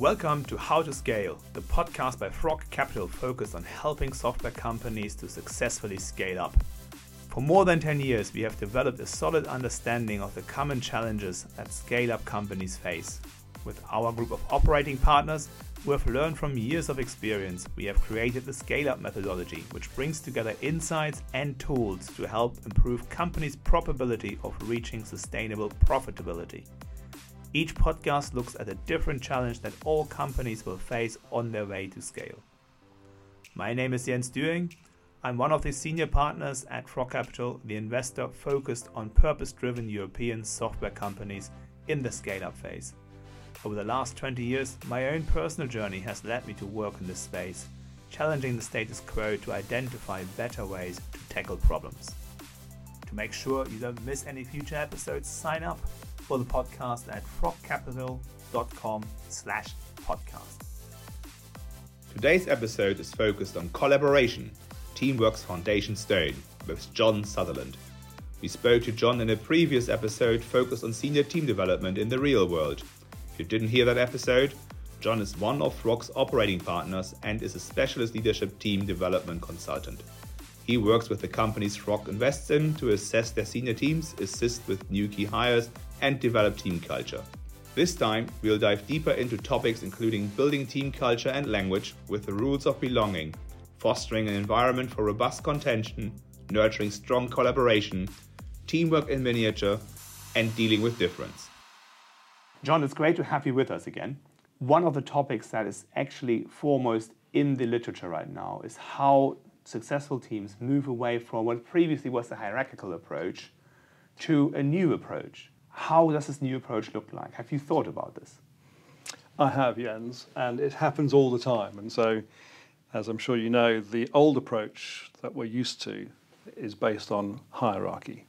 Welcome to How to Scale, the podcast by Frog Capital focused on helping software companies to successfully scale up. For more than 10 years, we have developed a solid understanding of the common challenges that scale up companies face. With our group of operating partners, who have learned from years of experience, we have created the scale up methodology, which brings together insights and tools to help improve companies' probability of reaching sustainable profitability. Each podcast looks at a different challenge that all companies will face on their way to scale. My name is Jens Düing. I'm one of the senior partners at Frog Capital, the investor focused on purpose driven European software companies in the scale up phase. Over the last 20 years, my own personal journey has led me to work in this space, challenging the status quo to identify better ways to tackle problems. To make sure you don't miss any future episodes, sign up for the podcast at frogcapital.com slash podcast. Today's episode is focused on collaboration, Teamwork's foundation stone, with John Sutherland. We spoke to John in a previous episode focused on senior team development in the real world. If you didn't hear that episode, John is one of Frog's operating partners and is a specialist leadership team development consultant. He works with the companies Frog invests in to assess their senior teams, assist with new key hires, and develop team culture. This time, we'll dive deeper into topics including building team culture and language with the rules of belonging, fostering an environment for robust contention, nurturing strong collaboration, teamwork in miniature, and dealing with difference. John, it's great to have you with us again. One of the topics that is actually foremost in the literature right now is how successful teams move away from what previously was the hierarchical approach to a new approach. How does this new approach look like? Have you thought about this? I have, Jens, and it happens all the time. And so, as I'm sure you know, the old approach that we're used to is based on hierarchy.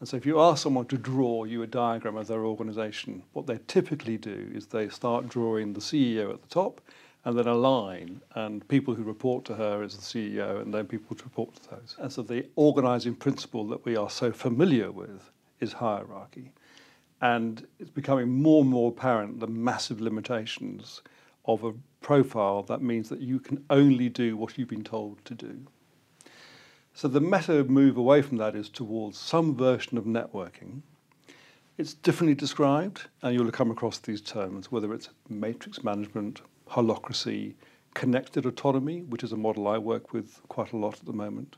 And so, if you ask someone to draw you a diagram of their organization, what they typically do is they start drawing the CEO at the top and then a line, and people who report to her as the CEO, and then people to report to those. And so, the organizing principle that we are so familiar with is hierarchy. And it's becoming more and more apparent the massive limitations of a profile that means that you can only do what you've been told to do. So the meta move away from that is towards some version of networking. It's differently described, and you'll come across these terms, whether it's matrix management, holacracy, connected autonomy, which is a model I work with quite a lot at the moment.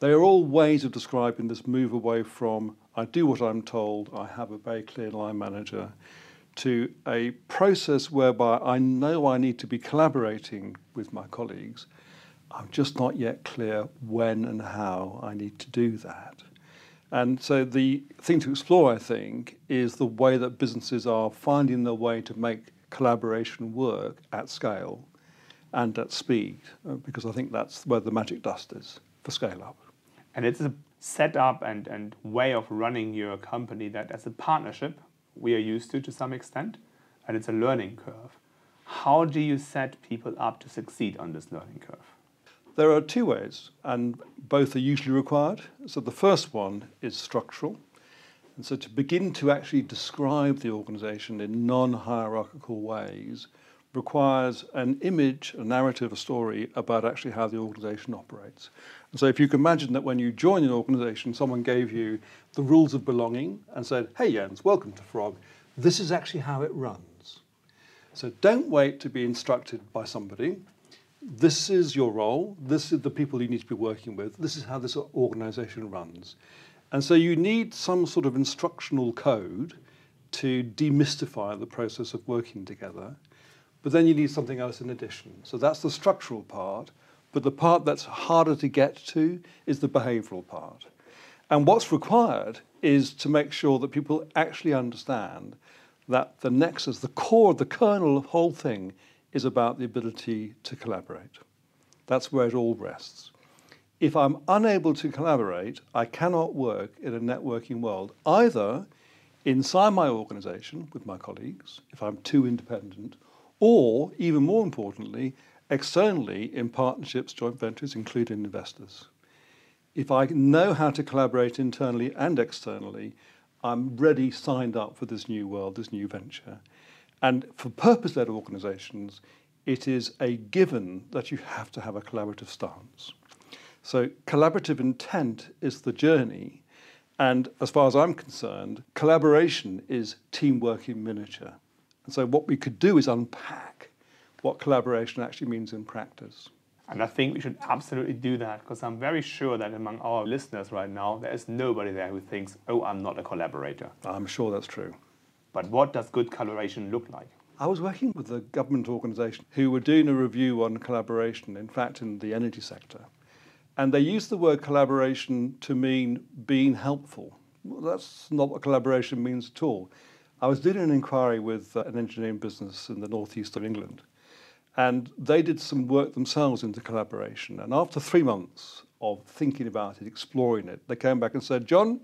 They are all ways of describing this move away from I do what I'm told, I have a very clear line manager, to a process whereby I know I need to be collaborating with my colleagues. I'm just not yet clear when and how I need to do that. And so the thing to explore, I think, is the way that businesses are finding their way to make collaboration work at scale and at speed, uh, because I think that's where the magic dust is for scale up. And it's a setup and, and way of running your company that as a partnership we are used to to some extent, and it's a learning curve. How do you set people up to succeed on this learning curve? There are two ways, and both are usually required. So the first one is structural. And so to begin to actually describe the organization in non hierarchical ways requires an image, a narrative, a story about actually how the organization operates. And so if you can imagine that when you join an organization, someone gave you the rules of belonging and said, hey Jens, welcome to Frog, this is actually how it runs. So don't wait to be instructed by somebody. This is your role. This is the people you need to be working with. This is how this organization runs. And so you need some sort of instructional code to demystify the process of working together. But then you need something else in addition. So that's the structural part. But the part that's harder to get to is the behavioral part. And what's required is to make sure that people actually understand that the nexus, the core, the kernel of the whole thing is about the ability to collaborate. That's where it all rests. If I'm unable to collaborate, I cannot work in a networking world, either inside my organization with my colleagues, if I'm too independent, or even more importantly, externally in partnerships, joint ventures, including investors. If I know how to collaborate internally and externally, I'm ready, signed up for this new world, this new venture. And for purpose led organizations, it is a given that you have to have a collaborative stance. So, collaborative intent is the journey. And as far as I'm concerned, collaboration is teamwork in miniature. And so, what we could do is unpack what collaboration actually means in practice. And I think we should absolutely do that because I'm very sure that among our listeners right now, there is nobody there who thinks, oh, I'm not a collaborator. I'm sure that's true. But what does good collaboration look like? I was working with a government organisation who were doing a review on collaboration, in fact, in the energy sector. And they used the word collaboration to mean being helpful. Well, that's not what collaboration means at all. I was doing an inquiry with uh, an engineering business in the northeast of England, and they did some work themselves into collaboration. And after three months of thinking about it, exploring it, they came back and said, John,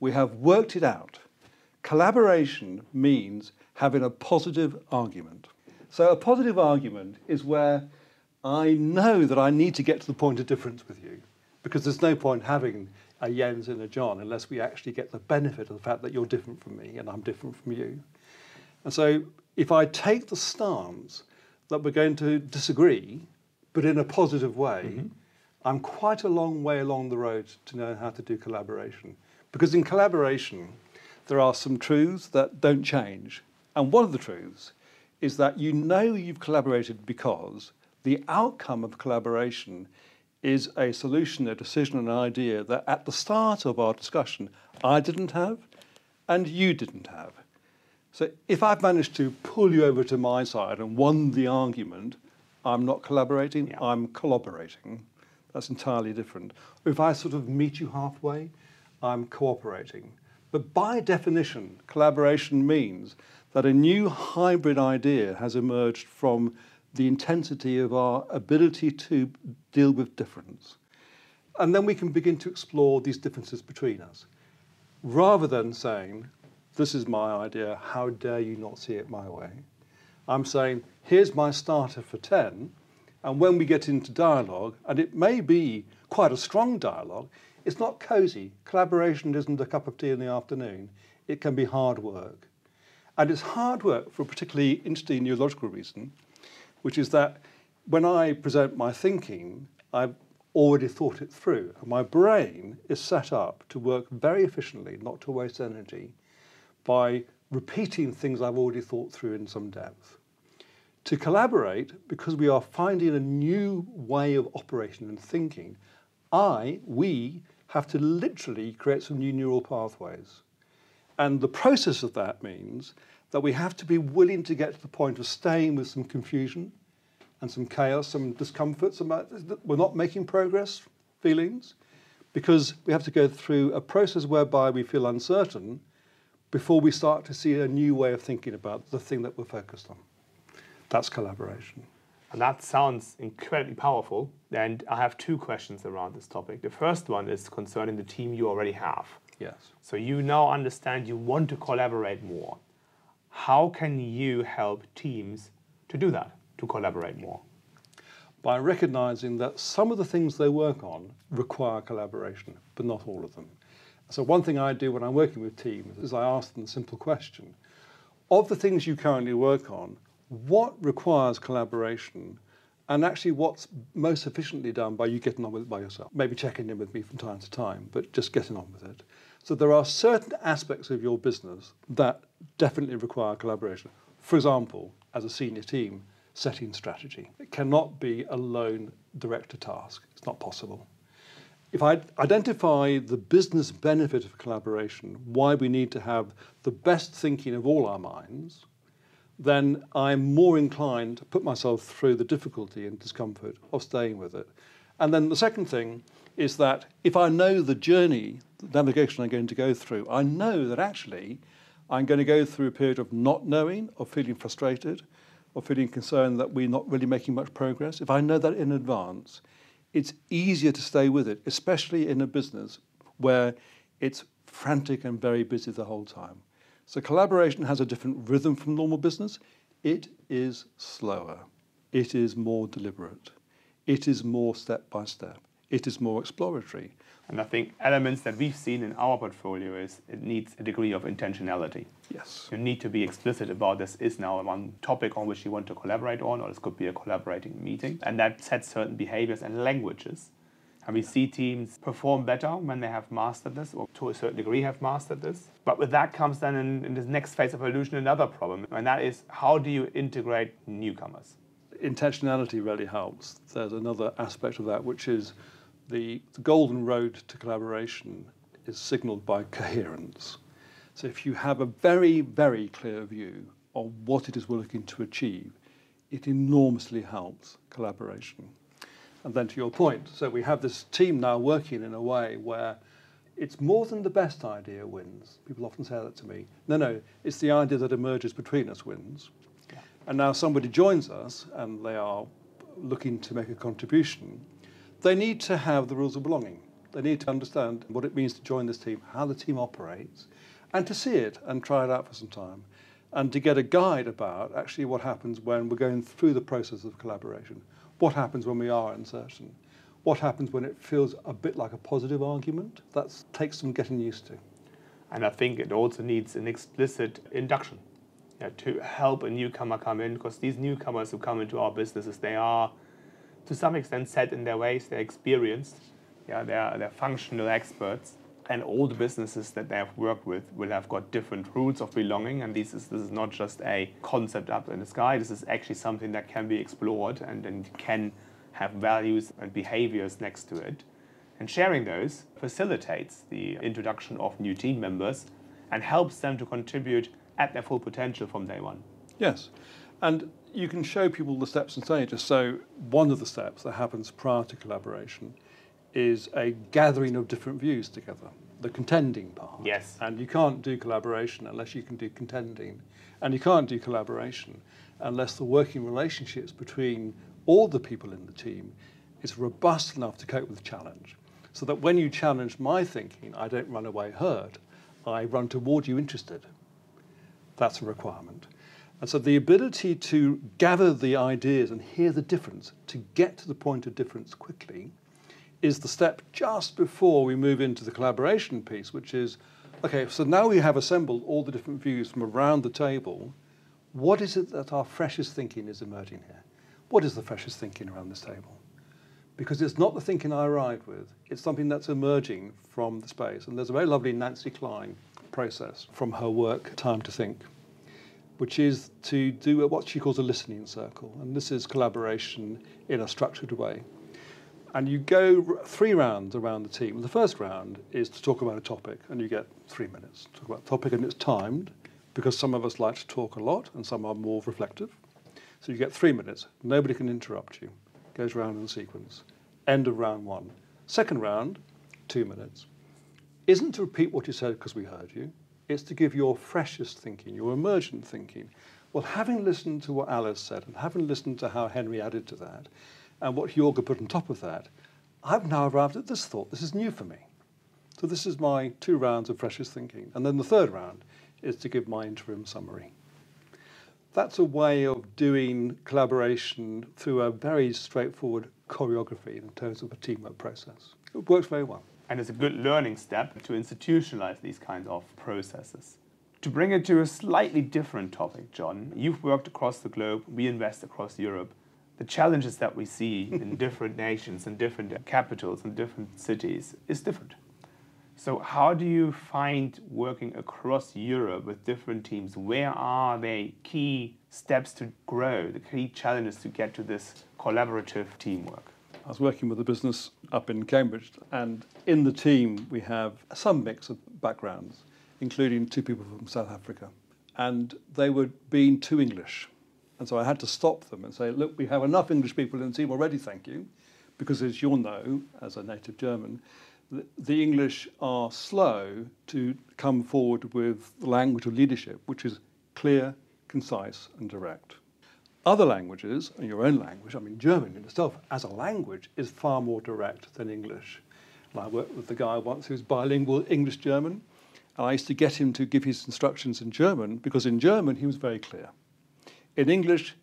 we have worked it out. Collaboration means having a positive argument. So, a positive argument is where I know that I need to get to the point of difference with you because there's no point having a Jens and a John unless we actually get the benefit of the fact that you're different from me and I'm different from you. And so, if I take the stance that we're going to disagree, but in a positive way, mm-hmm. I'm quite a long way along the road to know how to do collaboration. Because in collaboration, there are some truths that don't change. And one of the truths is that you know you've collaborated because the outcome of collaboration is a solution, a decision, an idea that at the start of our discussion I didn't have and you didn't have. So if I've managed to pull you over to my side and won the argument, I'm not collaborating, yeah. I'm collaborating. That's entirely different. If I sort of meet you halfway, I'm cooperating. But by definition, collaboration means that a new hybrid idea has emerged from the intensity of our ability to deal with difference. And then we can begin to explore these differences between us. Rather than saying, This is my idea, how dare you not see it my way? I'm saying, Here's my starter for 10. And when we get into dialogue, and it may be quite a strong dialogue, it's not cozy. Collaboration isn't a cup of tea in the afternoon. It can be hard work. And it's hard work for a particularly interesting neurological reason, which is that when I present my thinking, I've already thought it through. And my brain is set up to work very efficiently, not to waste energy, by repeating things I've already thought through in some depth. To collaborate, because we are finding a new way of operating and thinking, I, we, have to literally create some new neural pathways. And the process of that means that we have to be willing to get to the point of staying with some confusion and some chaos, some discomfort, some, uh, we're not making progress feelings, because we have to go through a process whereby we feel uncertain before we start to see a new way of thinking about the thing that we're focused on. That's collaboration. And that sounds incredibly powerful. And I have two questions around this topic. The first one is concerning the team you already have. Yes. So you now understand you want to collaborate more. How can you help teams to do that, to collaborate more? By recognizing that some of the things they work on require collaboration, but not all of them. So, one thing I do when I'm working with teams is I ask them the simple question Of the things you currently work on, what requires collaboration and actually what's most efficiently done by you getting on with it by yourself. Maybe checking in with me from time to time, but just getting on with it. So there are certain aspects of your business that definitely require collaboration. For example, as a senior team, setting strategy. It cannot be a lone director task. It's not possible. If I identify the business benefit of collaboration, why we need to have the best thinking of all our minds, then I'm more inclined to put myself through the difficulty and discomfort of staying with it. And then the second thing is that if I know the journey, the navigation I'm going to go through, I know that actually I'm going to go through a period of not knowing, of feeling frustrated, of feeling concerned that we're not really making much progress. If I know that in advance, it's easier to stay with it, especially in a business where it's frantic and very busy the whole time. So collaboration has a different rhythm from normal business. It is slower. It is more deliberate. It is more step by step. It is more exploratory. And I think elements that we've seen in our portfolio is it needs a degree of intentionality. Yes. You need to be explicit about this is now one topic on which you want to collaborate on, or this could be a collaborating meeting. And that sets certain behaviors and languages. And we see teams perform better when they have mastered this, or to a certain degree have mastered this. But with that comes then in, in this next phase of evolution another problem, and that is how do you integrate newcomers? Intentionality really helps. There's another aspect of that, which is the, the golden road to collaboration is signaled by coherence. So if you have a very, very clear view of what it is we're looking to achieve, it enormously helps collaboration. And then to your point, so we have this team now working in a way where it's more than the best idea wins. People often say that to me. No, no, it's the idea that emerges between us wins. Yeah. And now somebody joins us and they are looking to make a contribution they need to have the rules of belonging. They need to understand what it means to join this team, how the team operates, and to see it and try it out for some time. And to get a guide about actually what happens when we're going through the process of collaboration. What happens when we are uncertain? What happens when it feels a bit like a positive argument? That takes some getting used to. And I think it also needs an explicit induction yeah, to help a newcomer come in, because these newcomers who come into our businesses, they are to some extent set in their ways. They're experienced, yeah, they're, they're functional experts. And all the businesses that they have worked with will have got different rules of belonging. And this is, this is not just a concept up in the sky. This is actually something that can be explored and, and can have values and behaviors next to it. And sharing those facilitates the introduction of new team members and helps them to contribute at their full potential from day one. Yes. And you can show people the steps and stages. So one of the steps that happens prior to collaboration is a gathering of different views together, the contending part. Yes. And you can't do collaboration unless you can do contending. And you can't do collaboration unless the working relationships between all the people in the team is robust enough to cope with the challenge. So that when you challenge my thinking, I don't run away hurt, I run toward you interested. That's a requirement. And so the ability to gather the ideas and hear the difference, to get to the point of difference quickly, is the step just before we move into the collaboration piece, which is okay, so now we have assembled all the different views from around the table. What is it that our freshest thinking is emerging here? What is the freshest thinking around this table? Because it's not the thinking I arrived with, it's something that's emerging from the space. And there's a very lovely Nancy Kline process from her work, Time to Think which is to do what she calls a listening circle. And this is collaboration in a structured way. And you go three rounds around the team. The first round is to talk about a topic, and you get three minutes. to Talk about a topic, and it's timed because some of us like to talk a lot and some are more reflective. So you get three minutes. Nobody can interrupt you. Goes round in sequence. End of round one. Second round, two minutes. Isn't to repeat what you said because we heard you. It's to give your freshest thinking, your emergent thinking. Well, having listened to what Alice said and having listened to how Henry added to that and what Jorge put on top of that, I've now arrived at this thought. This is new for me. So this is my two rounds of freshest thinking. And then the third round is to give my interim summary. That's a way of doing collaboration through a very straightforward choreography in terms of a teamwork process. It works very well and it's a good learning step to institutionalize these kinds of processes. To bring it to a slightly different topic, John, you've worked across the globe, we invest across Europe. The challenges that we see in different nations and different capitals and different cities is different. So, how do you find working across Europe with different teams? Where are the key steps to grow, the key challenges to get to this collaborative teamwork? I was working with a business up in Cambridge, and in the team we have some mix of backgrounds, including two people from South Africa. And they were being too English. And so I had to stop them and say, look, we have enough English people in the team already, thank you. Because as you'll know, as a native German, the, English are slow to come forward with the language of leadership, which is clear, concise, and direct. Other languages, and your own language, I mean, German in itself as a language is far more direct than English. And I worked with the guy once who's bilingual English German, and I used to get him to give his instructions in German because in German he was very clear. In English,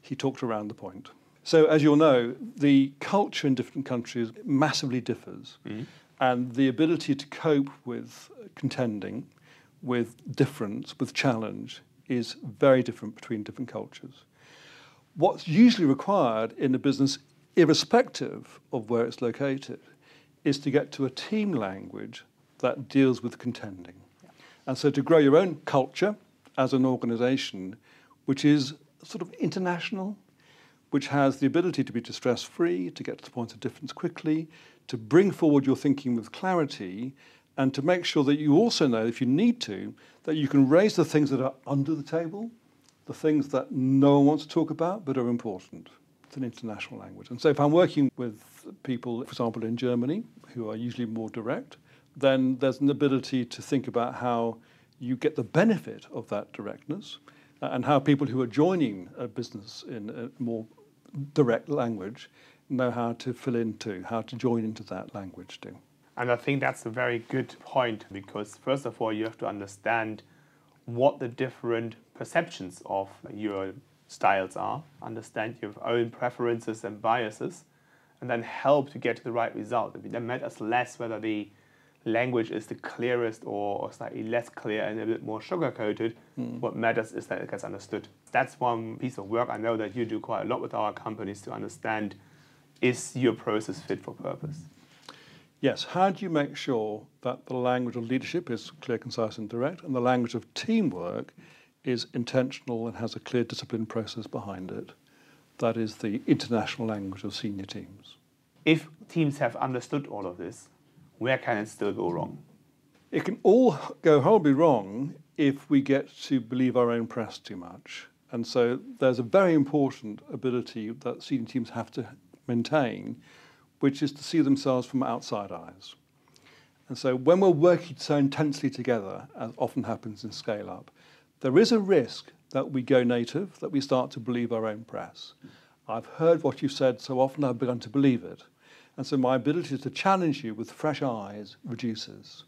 he talked around the point. So, as you'll know, the culture in different countries massively differs. Mm-hmm. And the ability to cope with contending, with difference, with challenge, is very different between different cultures. What's usually required in a business, irrespective of where it's located, is to get to a team language that deals with contending. Yeah. And so to grow your own culture as an organization, which is sort of international, which has the ability to be distress free, to get to the point of difference quickly, to bring forward your thinking with clarity, and to make sure that you also know, if you need to, that you can raise the things that are under the table, the things that no one wants to talk about but are important. It's an international language. And so if I'm working with people, for example, in Germany, who are usually more direct, then there's an ability to think about how you get the benefit of that directness uh, and how people who are joining a business in a more direct language know how to fill into, how to join into that language too. And I think that's a very good point because, first of all, you have to understand what the different perceptions of your styles are, understand your own preferences and biases, and then help to get to the right result. It matters less whether the language is the clearest or, slightly less clear and a bit more sugar coated. Mm. What matters is that it gets understood. That's one piece of work I know that you do quite a lot with our companies to understand is your process fit for purpose? Yes. How do you make sure that the language of leadership is clear, concise, and direct, and the language of teamwork is intentional and has a clear discipline process behind it? That is the international language of senior teams. If teams have understood all of this, where can it still go wrong? It can all go horribly wrong if we get to believe our own press too much. And so there's a very important ability that senior teams have to maintain, which is to see themselves from outside eyes. And so when we're working so intensely together, as often happens in scale up, there is a risk that we go native, that we start to believe our own press. I've heard what you've said so often, I've begun to believe it. And so my ability to challenge you with fresh eyes reduces.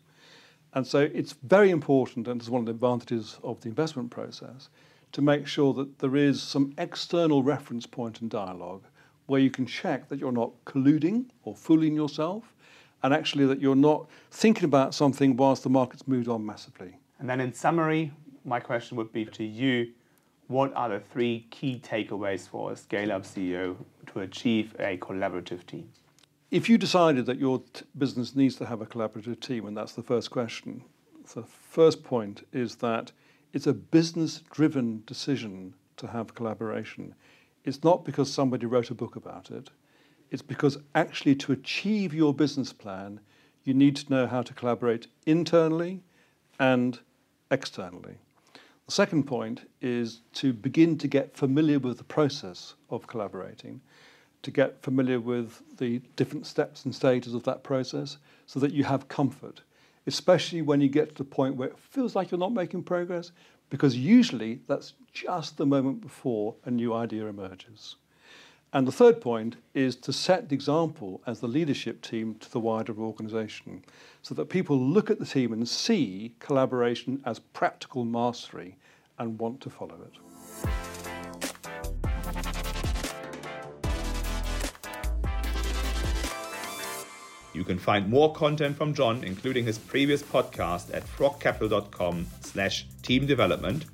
And so it's very important, and it's one of the advantages of the investment process, to make sure that there is some external reference and dialogue where you can check that you're not colluding or fooling yourself, and actually that you're not thinking about something whilst the market's moved on massively. And then in summary, my question would be to you what are the three key takeaways for a scale up CEO to achieve a collaborative team? If you decided that your business needs to have a collaborative team, and that's the first question, the first point is that it's a business driven decision to have collaboration. It's not because somebody wrote a book about it, it's because actually to achieve your business plan, you need to know how to collaborate internally and externally. The second point is to begin to get familiar with the process of collaborating to get familiar with the different steps and stages of that process so that you have comfort, especially when you get to the point where it feels like you're not making progress, because usually that's just the moment before a new idea emerges. And the third point is to set the example as the leadership team to the wider organization so that people look at the team and see collaboration as practical mastery and want to follow it. You can find more content from John, including his previous podcast at frogcapital.com slash team development,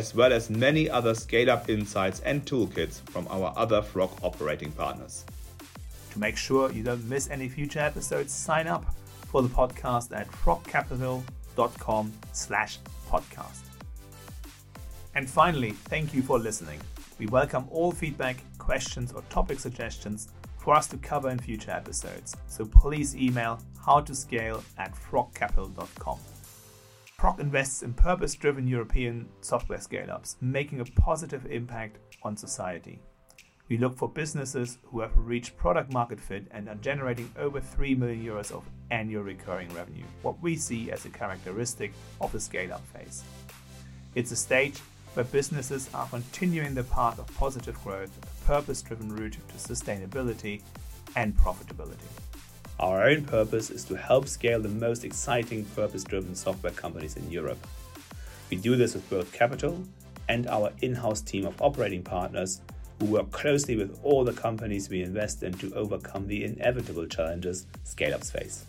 as well as many other scale-up insights and toolkits from our other Frog operating partners. To make sure you don't miss any future episodes, sign up for the podcast at frogcapital.com slash podcast. And finally, thank you for listening. We welcome all feedback, questions, or topic suggestions for us to cover in future episodes. So please email howtoscale at frogcapital.com. Frog invests in purpose driven European software scale ups, making a positive impact on society. We look for businesses who have reached product market fit and are generating over 3 million euros of annual recurring revenue, what we see as a characteristic of the scale up phase. It's a stage where businesses are continuing the path of positive growth, a purpose driven route to sustainability and profitability. Our own purpose is to help scale the most exciting purpose driven software companies in Europe. We do this with both capital and our in house team of operating partners who work closely with all the companies we invest in to overcome the inevitable challenges scale ups face.